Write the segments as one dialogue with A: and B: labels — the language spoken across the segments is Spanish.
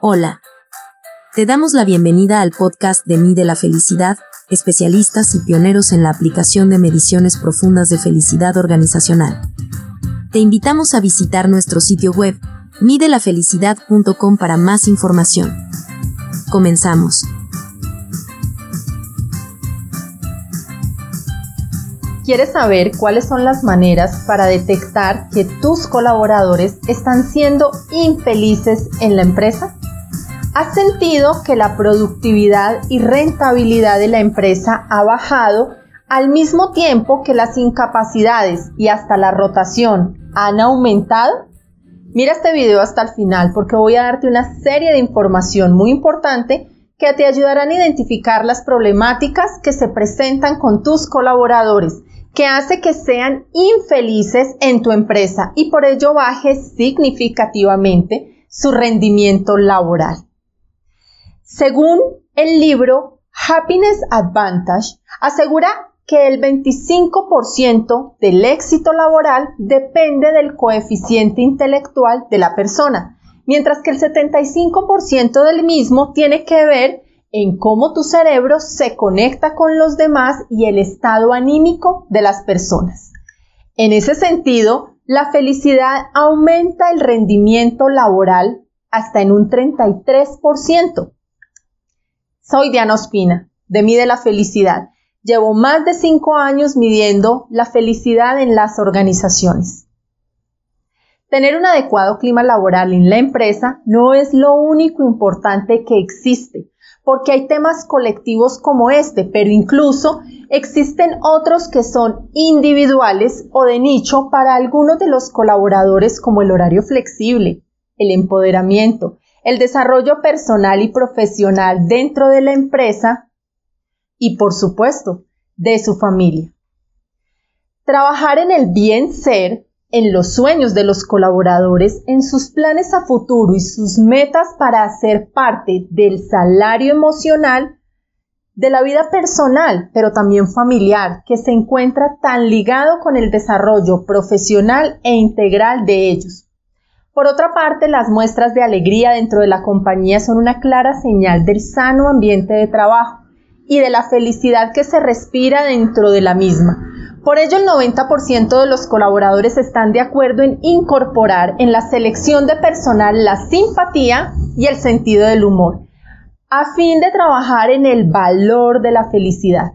A: Hola. Te damos la bienvenida al podcast de Mide la Felicidad, especialistas y pioneros en la aplicación de mediciones profundas de felicidad organizacional. Te invitamos a visitar nuestro sitio web, midelafelicidad.com para más información. Comenzamos.
B: ¿Quieres saber cuáles son las maneras para detectar que tus colaboradores están siendo infelices en la empresa? ¿Has sentido que la productividad y rentabilidad de la empresa ha bajado al mismo tiempo que las incapacidades y hasta la rotación han aumentado? Mira este video hasta el final porque voy a darte una serie de información muy importante que te ayudarán a identificar las problemáticas que se presentan con tus colaboradores, que hace que sean infelices en tu empresa y por ello baje significativamente su rendimiento laboral. Según el libro Happiness Advantage, asegura que el 25% del éxito laboral depende del coeficiente intelectual de la persona, mientras que el 75% del mismo tiene que ver en cómo tu cerebro se conecta con los demás y el estado anímico de las personas. En ese sentido, la felicidad aumenta el rendimiento laboral hasta en un 33%. Soy Diana Ospina, de Mide la Felicidad. Llevo más de cinco años midiendo la felicidad en las organizaciones. Tener un adecuado clima laboral en la empresa no es lo único importante que existe, porque hay temas colectivos como este, pero incluso existen otros que son individuales o de nicho para algunos de los colaboradores como el horario flexible, el empoderamiento, el desarrollo personal y profesional dentro de la empresa y, por supuesto, de su familia. Trabajar en el bien ser, en los sueños de los colaboradores, en sus planes a futuro y sus metas para hacer parte del salario emocional de la vida personal, pero también familiar, que se encuentra tan ligado con el desarrollo profesional e integral de ellos. Por otra parte, las muestras de alegría dentro de la compañía son una clara señal del sano ambiente de trabajo y de la felicidad que se respira dentro de la misma. Por ello, el 90% de los colaboradores están de acuerdo en incorporar en la selección de personal la simpatía y el sentido del humor, a fin de trabajar en el valor de la felicidad.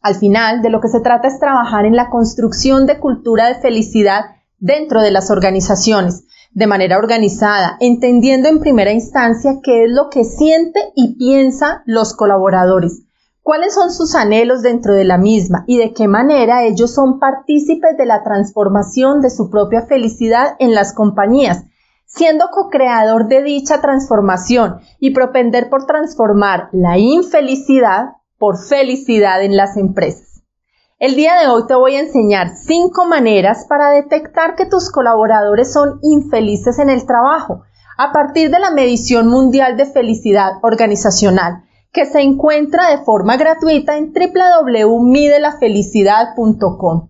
B: Al final, de lo que se trata es trabajar en la construcción de cultura de felicidad dentro de las organizaciones, de manera organizada, entendiendo en primera instancia qué es lo que siente y piensa los colaboradores, cuáles son sus anhelos dentro de la misma y de qué manera ellos son partícipes de la transformación de su propia felicidad en las compañías, siendo co-creador de dicha transformación y propender por transformar la infelicidad por felicidad en las empresas. El día de hoy te voy a enseñar cinco maneras para detectar que tus colaboradores son infelices en el trabajo a partir de la medición mundial de felicidad organizacional que se encuentra de forma gratuita en www.midelafelicidad.com,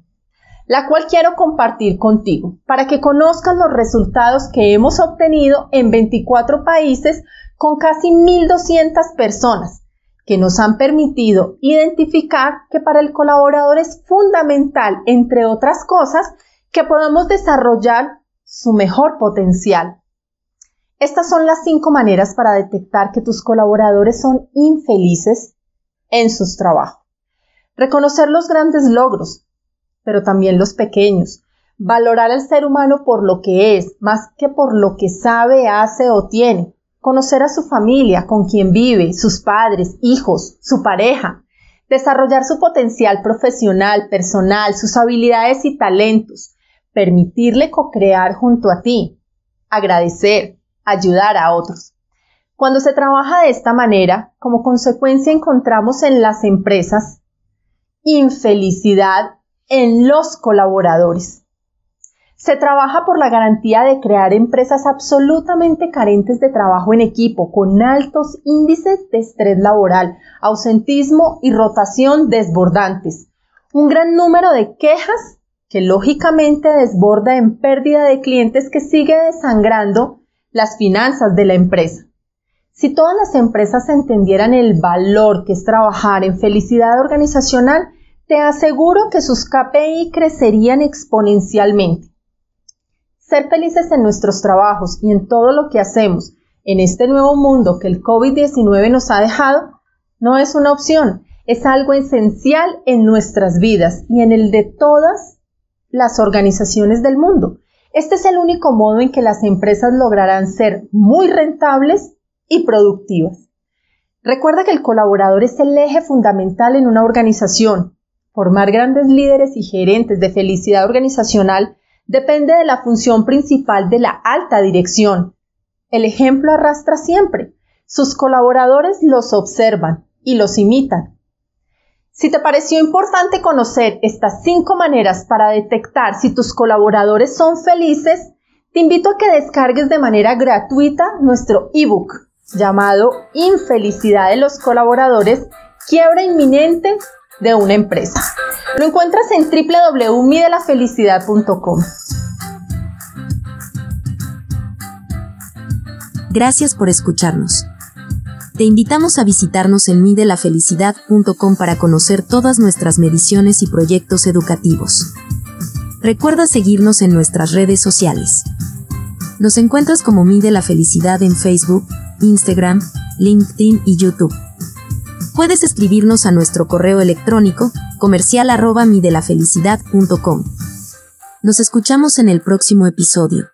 B: la cual quiero compartir contigo para que conozcas los resultados que hemos obtenido en 24 países con casi 1.200 personas que nos han permitido identificar que para el colaborador es fundamental, entre otras cosas, que podamos desarrollar su mejor potencial. Estas son las cinco maneras para detectar que tus colaboradores son infelices en sus trabajos. Reconocer los grandes logros, pero también los pequeños. Valorar al ser humano por lo que es, más que por lo que sabe, hace o tiene. Conocer a su familia, con quien vive, sus padres, hijos, su pareja, desarrollar su potencial profesional, personal, sus habilidades y talentos, permitirle co-crear junto a ti, agradecer, ayudar a otros. Cuando se trabaja de esta manera, como consecuencia encontramos en las empresas infelicidad en los colaboradores. Se trabaja por la garantía de crear empresas absolutamente carentes de trabajo en equipo, con altos índices de estrés laboral, ausentismo y rotación desbordantes. Un gran número de quejas que lógicamente desborda en pérdida de clientes que sigue desangrando las finanzas de la empresa. Si todas las empresas entendieran el valor que es trabajar en felicidad organizacional, te aseguro que sus KPI crecerían exponencialmente. Ser felices en nuestros trabajos y en todo lo que hacemos en este nuevo mundo que el COVID-19 nos ha dejado no es una opción, es algo esencial en nuestras vidas y en el de todas las organizaciones del mundo. Este es el único modo en que las empresas lograrán ser muy rentables y productivas. Recuerda que el colaborador es el eje fundamental en una organización. Formar grandes líderes y gerentes de felicidad organizacional depende de la función principal de la alta dirección. El ejemplo arrastra siempre. Sus colaboradores los observan y los imitan. Si te pareció importante conocer estas cinco maneras para detectar si tus colaboradores son felices, te invito a que descargues de manera gratuita nuestro ebook llamado Infelicidad de los colaboradores, quiebra inminente de una empresa. Lo encuentras en www.midelafelicidad.com.
A: Gracias por escucharnos. Te invitamos a visitarnos en midelafelicidad.com para conocer todas nuestras mediciones y proyectos educativos. Recuerda seguirnos en nuestras redes sociales. Nos encuentras como Mide la Felicidad en Facebook, Instagram, LinkedIn y YouTube. Puedes escribirnos a nuestro correo electrónico comercial arroba midelafelicidad.com. Nos escuchamos en el próximo episodio.